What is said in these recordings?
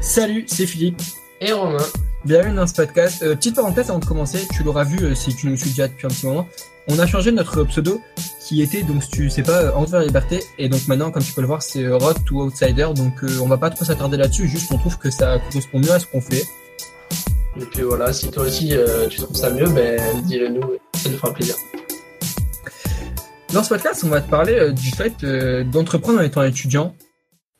Salut, c'est Philippe. Et Romain. Bienvenue dans ce podcast. Euh, petite parenthèse avant de commencer, tu l'auras vu euh, si tu nous suis déjà depuis un petit moment. On a changé notre pseudo qui était, donc si tu sais pas, euh, Envers Liberté. Et donc maintenant, comme tu peux le voir, c'est Road to Outsider. Donc euh, on va pas trop s'attarder là-dessus, juste on trouve que ça correspond mieux à ce qu'on fait. Et puis voilà, si toi aussi tu trouves ça mieux, ben dis-le nous, ça nous fera plaisir. Dans ce podcast, on va te parler du fait d'entreprendre en étant étudiant.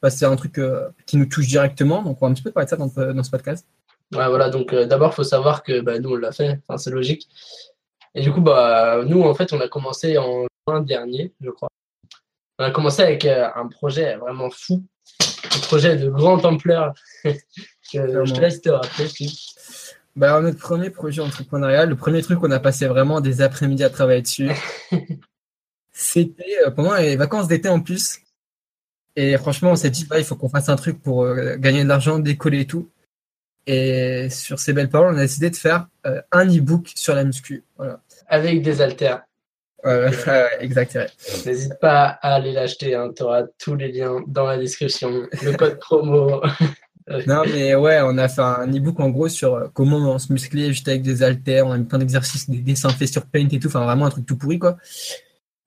Bah, c'est un truc euh, qui nous touche directement, donc on va un petit peu parler de ça dans, dans ce podcast. Ouais, voilà, donc euh, d'abord, faut savoir que bah, nous, on l'a fait, enfin, c'est logique. Et du coup, bah, nous, en fait, on a commencé en juin dernier, je crois. On a commencé avec euh, un projet vraiment fou, un projet de grande ampleur. que je te laisse te rappeler. Bah, notre premier projet entrepreneurial, le premier truc qu'on a passé vraiment des après-midi à travailler dessus, c'était pendant les vacances d'été en plus. Et franchement, on s'est dit, bah, il faut qu'on fasse un truc pour euh, gagner de l'argent, décoller et tout. Et sur ces belles paroles, on a décidé de faire euh, un e-book sur la muscu. Voilà. Avec des haltères. Euh, exact. N'hésite pas à aller l'acheter, hein. tu auras tous les liens dans la description, le code promo. Non, mais ouais, on a fait un e-book en gros sur euh, comment on se muscler juste avec des haltères. On a mis plein d'exercices, des dessins faits sur Paint et tout. Enfin, vraiment un truc tout pourri, quoi.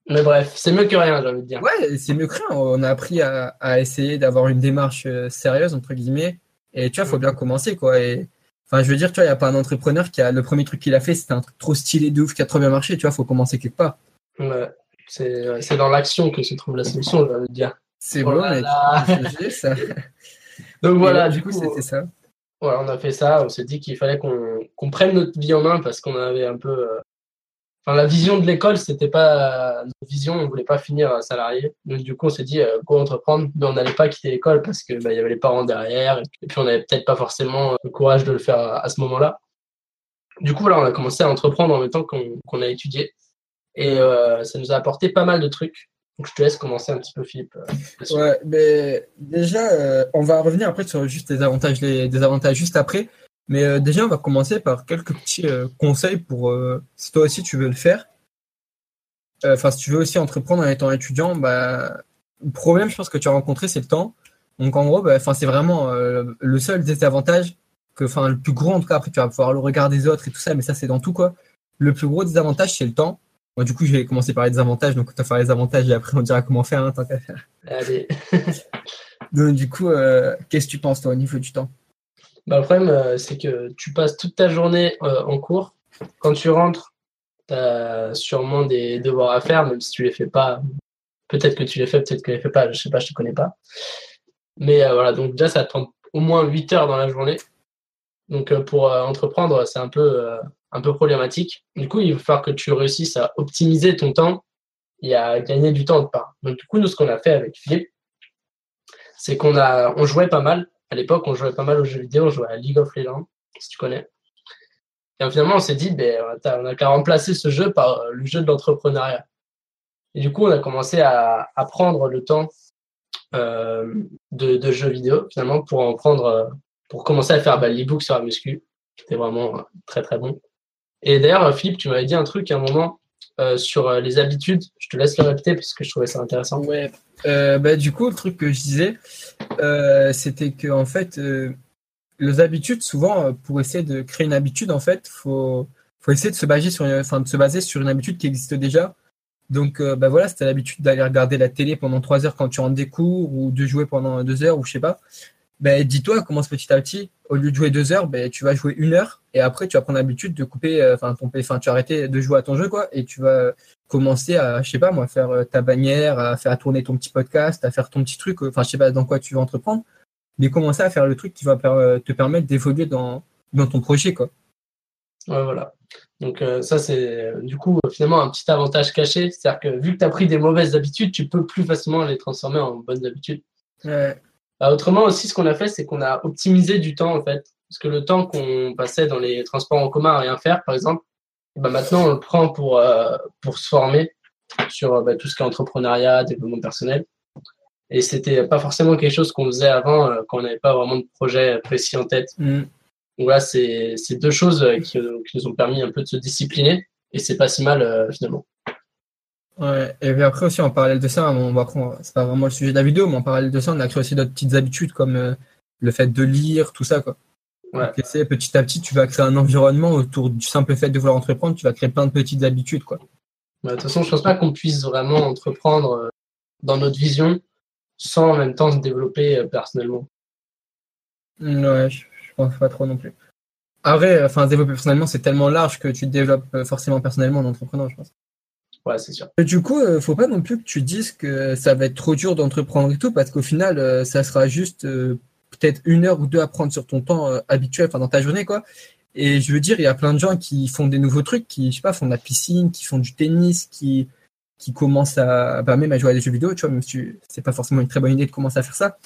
Mais bref, c'est mieux que rien, j'ai envie de dire. Ouais, c'est mieux que rien. On a appris à, à essayer d'avoir une démarche euh, sérieuse, entre guillemets. Et tu vois, faut bien commencer, quoi. Et, enfin, je veux dire, tu vois, il n'y a pas un entrepreneur qui a le premier truc qu'il a fait, c'était un truc trop stylé de ouf qui a trop bien marché. Tu vois, faut commencer quelque part. Ouais, c'est dans l'action que se trouve la solution, j'ai envie de dire. C'est Oh bon, ça. Donc voilà, du coup, c'était ça. voilà, on a fait ça. On s'est dit qu'il fallait qu'on qu'on prenne notre vie en main parce qu'on avait un peu. Enfin, la vision de l'école, c'était pas euh, notre vision. On voulait pas finir euh, salarié. Donc du coup, on s'est dit euh, quoi entreprendre. Mais on n'allait pas quitter l'école parce que bah, y avait les parents derrière et puis on n'avait peut-être pas forcément euh, le courage de le faire à, ce moment-là. Du coup, voilà, on a commencé à entreprendre en même temps qu'on a étudié et euh, ça nous a apporté pas mal de trucs. Donc je te laisse commencer un petit peu, Philippe. Ouais, mais déjà, euh, on va revenir après sur juste les avantages, les désavantages juste après. Mais euh, déjà, on va commencer par quelques petits euh, conseils pour euh, si toi aussi tu veux le faire. Euh, Enfin, si tu veux aussi entreprendre en étant étudiant, bah, le problème, je pense que tu as rencontré, c'est le temps. Donc, en gros, bah, enfin, c'est vraiment euh, le seul désavantage que, enfin, le plus gros en tout cas. Après, tu vas pouvoir le regard des autres et tout ça, mais ça, c'est dans tout quoi. Le plus gros désavantage, c'est le temps. Moi, du coup, je vais commencer par les avantages. Donc, tu vas faire les avantages et après, on dira comment faire, hein, tant qu'à faire. Allez. Donc, du coup, euh, qu'est-ce que tu penses, toi, au niveau du temps? Bah, le problème, euh, c'est que tu passes toute ta journée euh, en cours. Quand tu rentres, tu as sûrement des devoirs à faire, même si tu les fais pas. Peut-être que tu les fais, peut-être que tu les fais pas. Je sais pas, je te connais pas. Mais euh, voilà, donc déjà, ça prend au moins 8 heures dans la journée. Donc, pour entreprendre, c'est un peu, un peu problématique. Du coup, il va falloir que tu réussisses à optimiser ton temps et à gagner du temps de part. Donc, du coup, nous, ce qu'on a fait avec Philippe, c'est qu'on a, on jouait pas mal à l'époque, on jouait pas mal aux jeux vidéo, on jouait à League of Legends, si tu connais. Et finalement, on s'est dit, ben, on a qu'à remplacer ce jeu par euh, le jeu de l'entrepreneuriat. Et du coup, on a commencé à, prendre le temps euh, de, jeux vidéo, finalement, pour en prendre, euh, pour commencer à faire bah, l'e-book sur la muscu, qui était vraiment très très bon. Et d'ailleurs, Philippe, tu m'avais dit un truc à un moment sur les habitudes. Je te laisse le répéter parce que je trouvais ça intéressant. Bah, du coup, le truc que je disais, euh, c'était que en fait, euh, les habitudes, souvent, euh, pour essayer de créer une habitude, en fait, faut, faut essayer de se baser sur, une, enfin, de se baser sur une habitude qui existe déjà. Donc, euh, bah voilà, c'était l'habitude d'aller regarder la télé pendant trois heures quand tu rentres des cours ou de jouer pendant deux heures ou je sais pas. Ben, dis-toi, commence petit à petit. Au lieu de jouer deux heures, ben, tu vas jouer une heure et après, tu vas prendre l'habitude de couper, euh, enfin, ton, enfin, tu vas arrêter de jouer à ton jeu, quoi, et tu vas commencer à, je sais pas, moi, faire euh, ta bannière, à faire tourner ton petit podcast, à faire ton petit truc, euh, enfin, je sais pas dans quoi tu veux entreprendre, mais commencer à faire le truc qui va te permettre d'évoluer dans, dans ton projet, quoi. Ouais, voilà. Donc euh, ça, c'est euh, du coup euh, finalement un petit avantage caché. C'est-à-dire que vu que tu as pris des mauvaises habitudes, tu peux plus facilement les transformer en bonnes habitudes. Ouais. Bah, autrement aussi, ce qu'on a fait, c'est qu'on a optimisé du temps en fait. Parce que le temps qu'on passait dans les transports en commun à rien faire, par exemple, bah, maintenant on le prend pour, euh, pour se former sur euh, bah, tout ce qui est entrepreneuriat, développement personnel. Et c'était pas forcément quelque chose qu'on faisait avant euh, quand on n'avait pas vraiment de projet précis en tête. Mm. Donc là, c'est c'est deux choses qui, qui nous ont permis un peu de se discipliner et c'est pas si mal euh, finalement. Ouais, et puis après aussi en parallèle de ça, on va prendre, c'est pas vraiment le sujet de la vidéo, mais en parallèle de ça, on a créé aussi d'autres petites habitudes comme le fait de lire, tout ça quoi. Ouais. Donc, essayer, petit à petit, tu vas créer un environnement autour du simple fait de vouloir entreprendre, tu vas créer plein de petites habitudes quoi. Bah, De toute façon, je pense pas qu'on puisse vraiment entreprendre euh, dans notre vision sans en même temps se développer euh, personnellement. Ouais, je, je pense pas trop non plus. Après, enfin, développer personnellement, c'est tellement large que tu te développes euh, forcément personnellement en entreprenant, je pense. Ouais, c'est sûr. Et Du coup, euh, faut pas non plus que tu dises que ça va être trop dur d'entreprendre et tout, parce qu'au final, euh, ça sera juste euh, peut-être une heure ou deux à prendre sur ton temps euh, habituel, enfin dans ta journée, quoi. Et je veux dire, il y a plein de gens qui font des nouveaux trucs, qui, je sais pas, font de la piscine, qui font du tennis, qui, qui commencent à, bah, même à jouer à des jeux vidéo, tu vois, même si c'est pas forcément une très bonne idée de commencer à faire ça.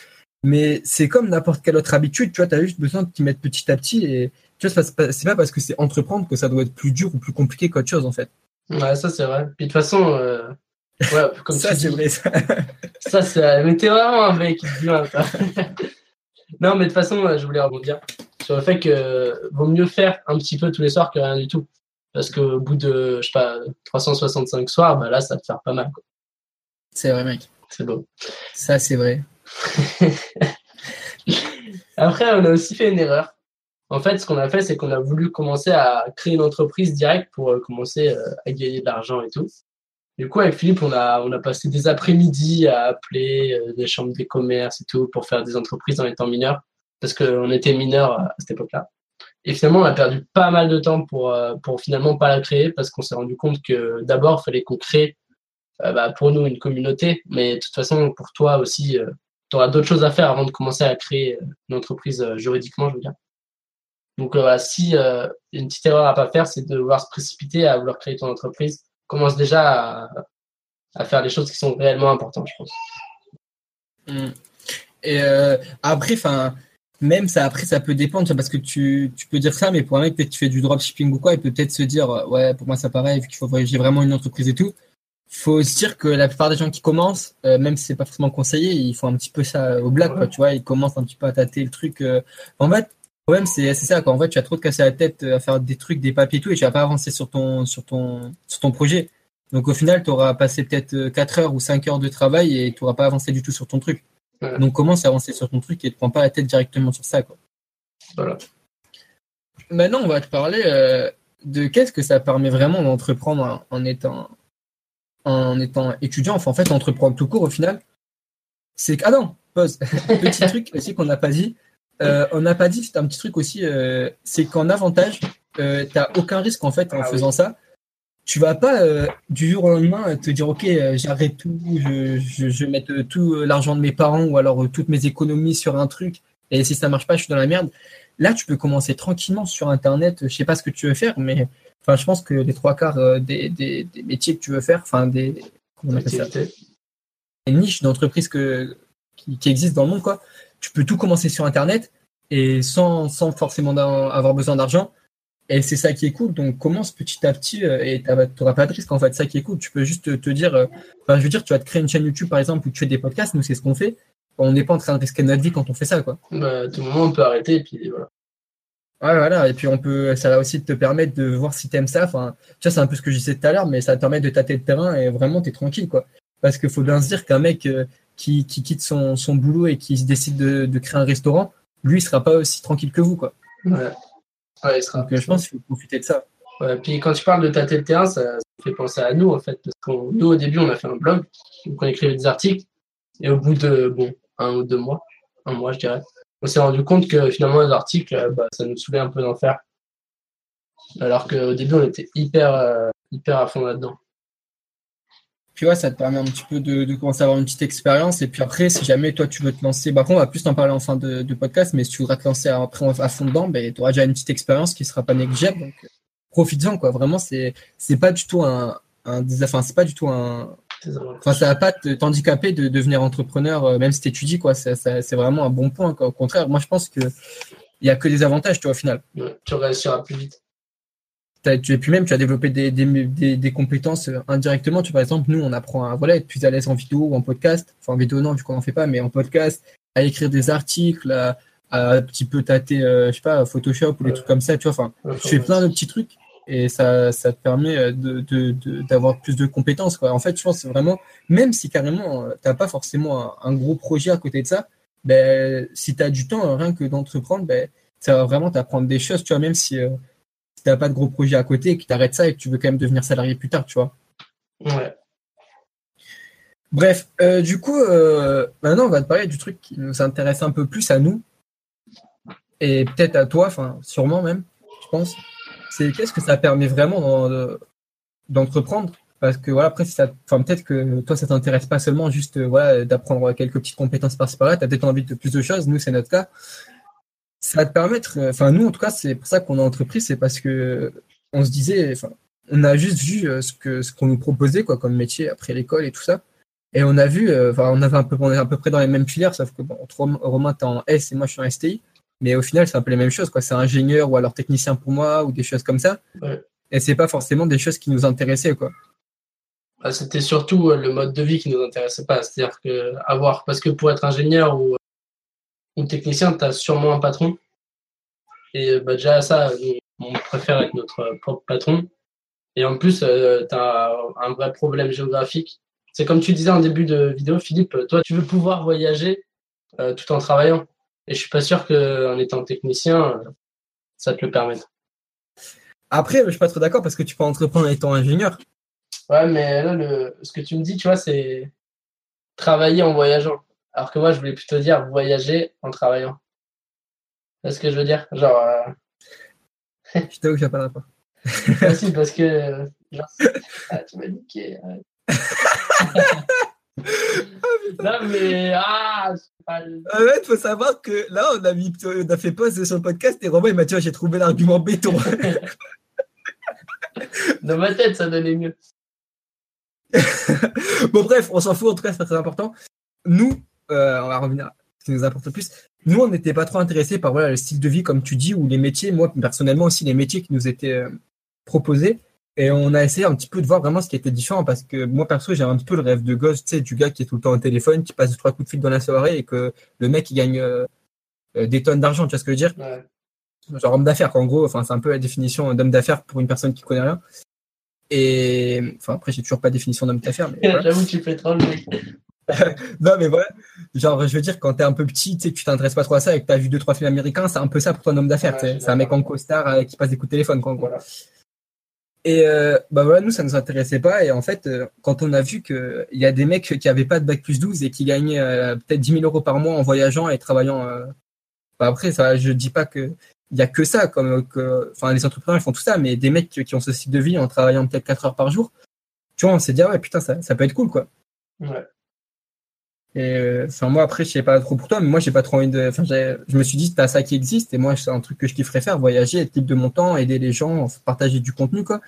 Mais c'est comme n'importe quelle autre habitude, tu vois, tu as juste besoin de t'y mettre petit à petit et tu vois, c'est pas, parce que c'est entreprendre que ça doit être plus dur ou plus compliqué qu'autre chose, en fait. Ouais, ça c'est vrai. Puis de toute façon, euh, ouais, comme ça, c'est vrai, ça. ça c'est. Mais t'es vraiment un mec bien. non, mais de toute façon, euh, je voulais rebondir sur le fait que euh, vaut mieux faire un petit peu tous les soirs que rien du tout. Parce qu'au bout de, je sais pas, 365 soirs, bah là, ça va te faire pas mal. quoi. C'est vrai, mec. C'est beau. Ça, c'est vrai. Après, on a aussi fait une erreur. En fait, ce qu'on a fait, c'est qu'on a voulu commencer à créer une entreprise directe pour euh, commencer euh, à gagner de l'argent et tout. Du coup, avec Philippe, on a, on a passé des après-midi à appeler euh, des chambres des commerces et tout pour faire des entreprises en étant mineurs, parce qu'on était mineurs à cette époque-là. Et finalement, on a perdu pas mal de temps pour, euh, pour finalement pas la créer, parce qu'on s'est rendu compte que d'abord, il fallait qu'on crée euh, bah, pour nous une communauté, mais de toute façon, pour toi aussi, tu auras d'autres choses à faire avant de commencer à créer une entreprise juridiquement, je veux dire. Donc si une petite erreur à pas faire, c'est de vouloir se précipiter à vouloir créer ton entreprise. Commence déjà à, à faire les choses qui sont réellement importantes, je pense. Mm. Et euh, après, enfin, même ça, après, ça peut dépendre, tu parce que tu, tu peux dire ça, mais pour un mec peut-être qui fait du dropshipping ou quoi, il peut peut-être se dire, euh, ouais, pour moi, ça paraît, vu qu'il faut j'ai vraiment une entreprise et tout. Faut se dire que la plupart des gens qui commencent, euh, même si c'est pas forcément conseillé, ils font un petit peu ça au black, Ouais. quoi, tu vois, ils commencent un petit peu à tâter le truc. euh. En fait, problème, c'est ça, quoi. En fait, tu vas trop te casser la tête euh, à faire des trucs, des papiers et tout, et tu vas pas avancer sur ton, sur ton, sur ton projet. Donc, au final, tu auras passé peut-être 4 heures ou 5 heures de travail et tu n'auras pas avancé du tout sur ton truc. Donc, commence à avancer sur ton truc et ne te prends pas la tête directement sur ça, quoi. Voilà. Maintenant, on va te parler euh, de qu'est-ce que ça permet vraiment d'entreprendre en, en étant, en étant étudiant. Enfin, en fait, entreprendre tout court, au final. C'est ah non, pause. Petit truc aussi qu'on n'a pas dit. Euh, on n'a pas dit, c'est un petit truc aussi, euh, c'est qu'en avantage, euh, tu n'as aucun risque en fait en Ah oui. faisant ça. Tu vas pas euh, du jour au lendemain te dire ok j'arrête tout, je, je, je vais mettre tout l'argent de mes parents ou alors toutes mes économies sur un truc et si ça marche pas je suis dans la merde. Là tu peux commencer tranquillement sur internet, je sais pas ce que tu veux faire mais enfin je pense que les trois quarts des, des, des métiers que tu veux faire, enfin des comment on appelle ça? Des niches d'entreprises que, qui, qui existent dans le monde, quoi. Tu peux tout commencer sur Internet et sans, sans forcément avoir besoin d'argent. Et c'est ça qui est cool. Donc, commence petit à petit euh, et tu n'auras pas de risque, en fait. Ça qui est cool. Tu peux juste te, dire, euh, enfin, je veux dire, tu vas te créer une chaîne YouTube, par exemple, où tu fais des podcasts. Nous, c'est ce qu'on fait. On n'est pas en train de risquer notre vie quand on fait ça, quoi. Bah, à tout moment, on peut arrêter et puis voilà. Ouais, voilà. Et puis, on peut, ça va aussi te permettre de voir si t'aimes ça. Enfin, tu vois, c'est un peu ce que je disais tout à l'heure, mais ça te permet de tâter le terrain et vraiment, t'es tranquille, quoi. Parce qu'il faut bien se dire qu'un mec euh, qui, qui quitte son, son boulot et qui se décide de, de créer un restaurant, lui, il sera pas aussi tranquille que vous, quoi. Ouais. Ouais, il sera. Donc, euh, je pense qu'il faut profiter de ça. Ouais, puis quand tu parles de tâter le terrain, ça, fait penser à nous en fait. Parce que nous, au début, on a fait un blog, donc on écrivait des articles. Et au bout de bon, un ou deux mois, un mois, je dirais, on s'est rendu compte que finalement, les articles, euh, bah, ça nous saoulait un peu d'en faire. Alors qu'au début, on était hyper, euh, hyper à fond là-dedans. Puis ouais, ça te permet un petit peu de, de commencer à avoir une petite expérience. Et puis après, si jamais toi tu veux te lancer, bah après on va plus t'en parler en fin de, de podcast, mais si tu voudras te lancer après à fond dedans, ben tu auras déjà une petite expérience qui sera pas négligeable. Donc euh, profites-en quoi. Vraiment, c'est c'est pas du tout un, un enfin c'est pas du tout un, enfin ça va pas te t'handicaper de devenir entrepreneur, euh, même si t'étudies quoi. Ça, ça- c'est vraiment un bon point. Quoi. Au contraire, moi je pense que il y a que des avantages, tu vois, au final. Ouais, tu réussiras plus vite. Tu, et puis même, tu as développé des, des, des, des compétences euh, indirectement. Tu, par exemple, nous, on apprend à voilà, être plus à l'aise en vidéo ou en podcast. Enfin, en vidéo, non, vu qu'on n'en fait pas, mais en podcast, à écrire des articles, à, à un petit peu tâter, euh, je sais pas, Photoshop ou des Ouais. trucs comme ça, tu vois. Enfin, tu fais plein de petits trucs et ça, ça te permet de, de, de- d'avoir plus de compétences. Quoi. En fait, je pense vraiment, même si carrément tu n'as pas forcément un, un gros projet à côté de ça, ben, si tu as du temps, rien que d'entreprendre, ben, ça va vraiment t'apprendre des choses, tu vois, même si, euh, tu pas de gros projet à côté et que tu arrêtes ça et que tu veux quand même devenir salarié plus tard, tu vois. Ouais. Bref, euh, du coup, euh, maintenant on va te parler du truc qui nous intéresse un peu plus à nous et peut-être à toi, enfin sûrement même, je pense. C'est qu'est-ce que ça permet vraiment d'en- de- d'entreprendre? Parce que voilà, après, si ça, enfin peut-être que toi ça t'intéresse pas seulement juste euh, voilà d'apprendre quelques petites compétences par-ci par-là. T'as peut-être envie de plus de choses. Nous, c'est notre cas. Ça va te permettre, euh, enfin nous en tout cas, c'est pour ça qu'on a entrepris, c'est parce que on se disait, enfin, on a juste vu euh, ce que ce qu'on nous proposait quoi comme métier après l'école et tout ça. Et on a vu, euh, enfin, on avait un peu, on est à peu près dans les mêmes filières, sauf que bon, Rom- Romain, t'es en S et moi je suis en STI. Mais au final, c'est un peu les mêmes choses, quoi. C'est ingénieur ou alors technicien pour moi ou des choses comme ça. Ouais. Et c'est pas forcément des choses qui nous intéressaient, quoi. Bah, C'était surtout euh, le mode de vie qui nous intéressait pas. C'est-à-dire que avoir, parce que pour être ingénieur ou, ou technicien, tu as sûrement un patron. Et euh, bah, déjà, ça, nous, on préfère être notre euh, propre patron. Et en plus, tu as un vrai problème géographique. C'est comme tu disais en début de vidéo, Philippe, toi, tu veux pouvoir voyager euh, tout en travaillant. Et je suis pas sûr qu'en étant technicien, euh, ça te le permette. Après, je suis pas trop d'accord parce que tu peux entreprendre en étant ingénieur. Ouais, mais là, le... ce que tu me dis, tu vois, c'est travailler en voyageant. Alors que moi, je voulais plutôt dire voyager en travaillant. C'est ce que je veux dire? Genre, euh... Je t'avoue que j'ai pas rapport. aussi parce que. Genre, ah, tu m'as niqué. arrête. non, mais. Ah, pas. En fait, faut savoir que là, on a, mis, on a fait pause sur le podcast et Romain, il m'a dit, Ah, j'ai trouvé l'argument béton. Dans ma tête, ça donnait mieux. bon, bref, on s'en fout, en tout cas, c'est pas très important. Nous, euh, on va revenir à ce qui nous importe le plus. Nous, on n'était pas trop intéressés par voilà, le style de vie, comme tu dis, ou les métiers. Moi, personnellement, aussi, les métiers qui nous étaient euh, proposés. Et on a essayé un petit peu de voir vraiment ce qui était différent parce que moi, perso, j'ai un petit peu le rêve de gosse, tu sais, du gars qui est tout le temps au téléphone, qui passe trois coups de fil dans la soirée et que le mec, il gagne euh, des tonnes d'argent, tu vois ce que je veux dire? Ouais. genre homme d'affaires en gros enfin c'est un peu la définition d'homme d'affaires pour une personne qui connaît rien et enfin après j'ai toujours pas de définition d'homme d'affaires voilà. J'avoue, tu fais trop le mec. non mais voilà genre je veux dire quand t'es un peu petit tu sais que tu t'intéresses pas trop à ça et que t'as vu deux trois films américains c'est un peu ça pour toi un homme d'affaires Ouais, c'est un mec en costard euh, qui passe des coups de téléphone quoi. Voilà. et euh, bah voilà nous ça nous intéressait pas et en fait euh, quand on a vu que il y a des mecs qui avaient pas de bac plus 12 et qui gagnaient euh, peut-être 10 000 euros par mois en voyageant et travaillant euh, bah après ça je dis pas que il y a que ça comme que enfin les entrepreneurs ils font tout ça mais des mecs qui, ont ce style de vie en travaillant peut-être 4 heures par jour tu vois on s'est dit ah ouais putain ça, ça peut être cool quoi Ouais. Et euh, enfin moi après je sais pas trop pour toi mais moi j'ai pas trop envie de enfin je me suis dit t'as ça qui existe et moi c'est un truc que je kifferais faire voyager être libre de mon temps aider les gens partager du contenu quoi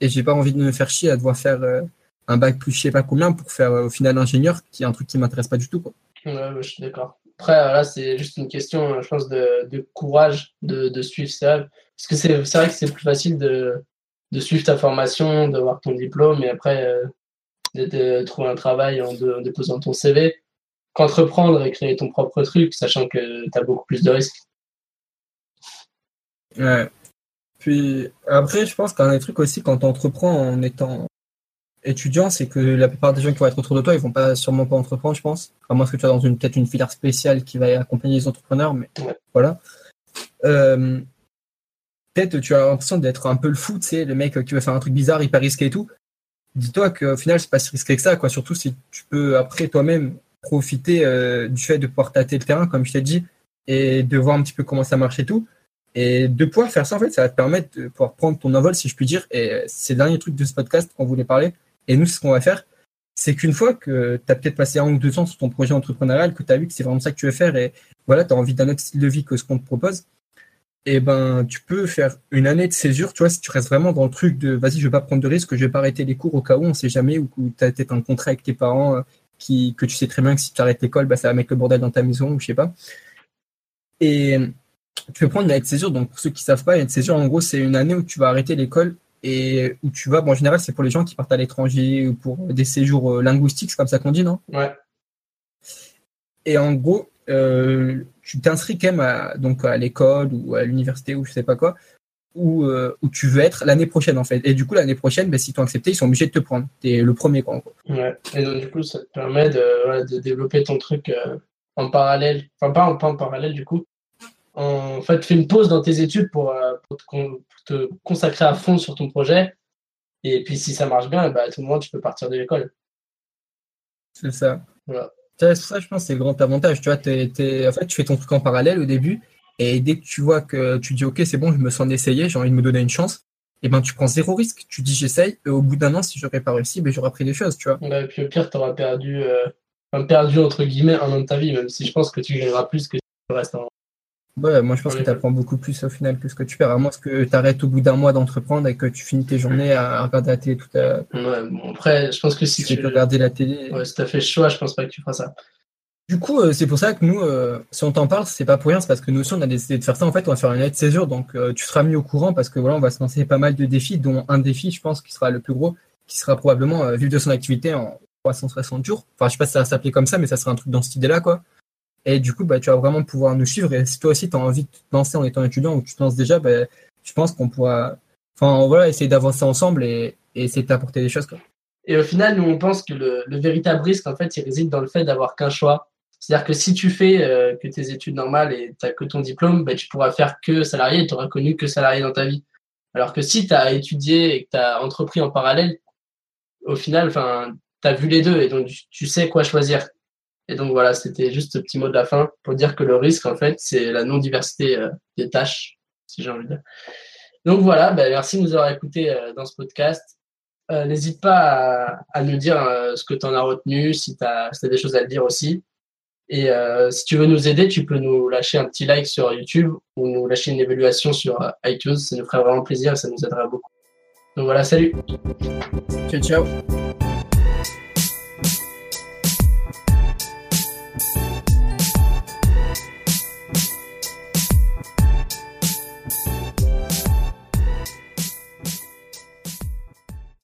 et j'ai pas envie de me faire chier à devoir faire euh, un bac plus je sais pas combien pour faire euh, au final ingénieur qui est un truc qui m'intéresse pas du tout quoi Ouais, je suis d'accord. Après, là, c'est juste une question, je pense, de, de courage de, de suivre rêves. Parce que c'est vrai que c'est plus facile de, de suivre ta formation, d'avoir ton diplôme, et après euh, de, trouver un travail en déposant ton CV, qu'entreprendre et créer ton propre truc, sachant que tu as beaucoup plus de risques. Ouais. Puis après, je pense qu'un des trucs aussi quand tu entreprends en étant étudiant, c'est que la plupart des gens qui vont être autour de toi, ils vont pas sûrement pas entreprendre, je pense. À moins que tu sois dans une peut-être une filière spéciale qui va accompagner les entrepreneurs, mais Ouais. voilà. Euh, peut-être tu as l'impression d'être un peu le fou, tu sais, le mec qui veut faire un truc bizarre, hyper risqué et tout. Dis-toi qu'au final, c'est pas si risqué que ça, quoi. Surtout si tu peux après toi-même profiter euh, du fait de pouvoir tâter le terrain, comme je t'ai dit, et de voir un petit peu comment ça marche et tout. Et de pouvoir faire ça, en fait, ça va te permettre de pouvoir prendre ton envol, si je puis dire. Et c'est le dernier truc de ce podcast qu'on voulait parler. Et nous, ce qu'on va faire, c'est qu'une fois que tu as peut-être passé un ou deux ans sur ton projet entrepreneurial, que tu as vu que c'est vraiment ça que tu veux faire, et voilà, tu as envie d'un autre style de vie que ce qu'on te propose, et ben, tu peux faire une année de césure, tu vois, si tu restes vraiment dans le truc de vas-y, je vais pas prendre de risque, je vais pas arrêter les cours au cas où, on sait jamais, ou tu as peut-être un contrat avec tes parents, euh, qui, que tu sais très bien que si tu arrêtes l'école, bah, ça va mettre le bordel dans ta maison, ou je sais pas. Et tu peux prendre une année de césure. Donc, pour ceux qui savent pas, une année de césure, en gros, c'est une année où tu vas arrêter l'école et où tu vas, bon, en général, c'est pour les gens qui partent à l'étranger ou pour des séjours euh, linguistiques, c'est comme ça qu'on dit, non? Ouais. Et en gros, euh, tu t'inscris quand même à, donc à l'école ou à l'université ou je sais pas quoi, où, euh, où tu veux être l'année prochaine en fait. Et du coup, l'année prochaine, ben, si t'ont accepté, ils sont obligés de te prendre. T'es le premier quoi. en gros. Ouais. Et donc, du coup, ça te permet de, voilà, de développer ton truc euh, en parallèle. Enfin, pas en, pas en parallèle, du coup. En fait, fais une pause dans tes études pour, euh, pour te, con- pour te consacrer à fond sur ton projet. Et puis, si ça marche bien, bah, à tout moment, tu peux partir de l'école. C'est ça. Voilà. Ça, C'est ça, je pense, c'est le grand avantage. Tu vois, t'es- en fait, tu fais ton truc en parallèle au début, et dès que tu vois que tu dis, OK, c'est bon, je me sens d'essayer, j'ai envie de me donner une chance, et ben, tu prends zéro risque. Tu dis, j'essaye, et au bout d'un an, si j'aurais pas réussi, ben, j'aurais appris des choses, tu vois. Ouais, et puis, au pire, tu auras perdu, euh, enfin, perdu, entre guillemets, un an de ta vie, même si je pense que tu gagneras plus que si tu restes en. Ouais, moi, je pense que tu apprends beaucoup plus au final que ce que tu perds, à moins que tu arrêtes au bout d'un mois d'entreprendre et que tu finis tes journées à regarder la télé toute la... Ouais, bon, après, je pense que si tu tu que regarder la télé. ouais, si t'as fait le choix, je pense pas que tu feras ça. Du coup, euh, c'est pour ça que nous, euh, si on t'en parle, c'est pas pour rien, c'est parce que nous aussi, on a décidé de faire ça. En fait, on va faire une lettre césure, donc euh, tu seras mis au courant parce que voilà, on va se lancer pas mal de défis, dont un défi, je pense, qui sera le plus gros, qui sera probablement vivre de son activité en 360 jours. Enfin, je sais pas si ça va s'appeler comme ça, mais ça sera un truc dans cette idée-là, quoi. Et du coup, bah, tu vas vraiment pouvoir nous suivre. Et si toi aussi, tu as envie de te lancer en étant étudiant ou tu te lances déjà, bah, je pense qu'on pourra, enfin, voilà, essayer d'avancer ensemble et, et essayer de t'apporter des choses, quoi. Et au final, nous, on pense que le, le véritable risque, en fait, il réside dans le fait d'avoir qu'un choix. C'est-à-dire que si tu fais euh, que tes études normales et tu que ton diplôme, ben, tu pourras faire que salarié et tu auras connu que salarié dans ta vie. Alors que si tu as étudié et que tu as entrepris en parallèle, au final, tu as vu les deux et donc tu, sais quoi choisir. Et donc voilà, c'était juste ce petit mot de la fin pour dire que le risque, en fait, c'est la non-diversité euh, des tâches, si j'ai envie de dire. Donc voilà, ben, merci de nous avoir écoutés euh, dans ce podcast. N'hésite pas à, nous dire ce que tu en as retenu, si tu as, si as des choses à dire aussi. Et euh, si tu veux nous aider, tu peux nous lâcher un petit like sur YouTube ou nous lâcher une évaluation sur euh, iTunes. Ça nous ferait vraiment plaisir et ça nous aiderait beaucoup. Donc voilà, salut Ciao, ciao.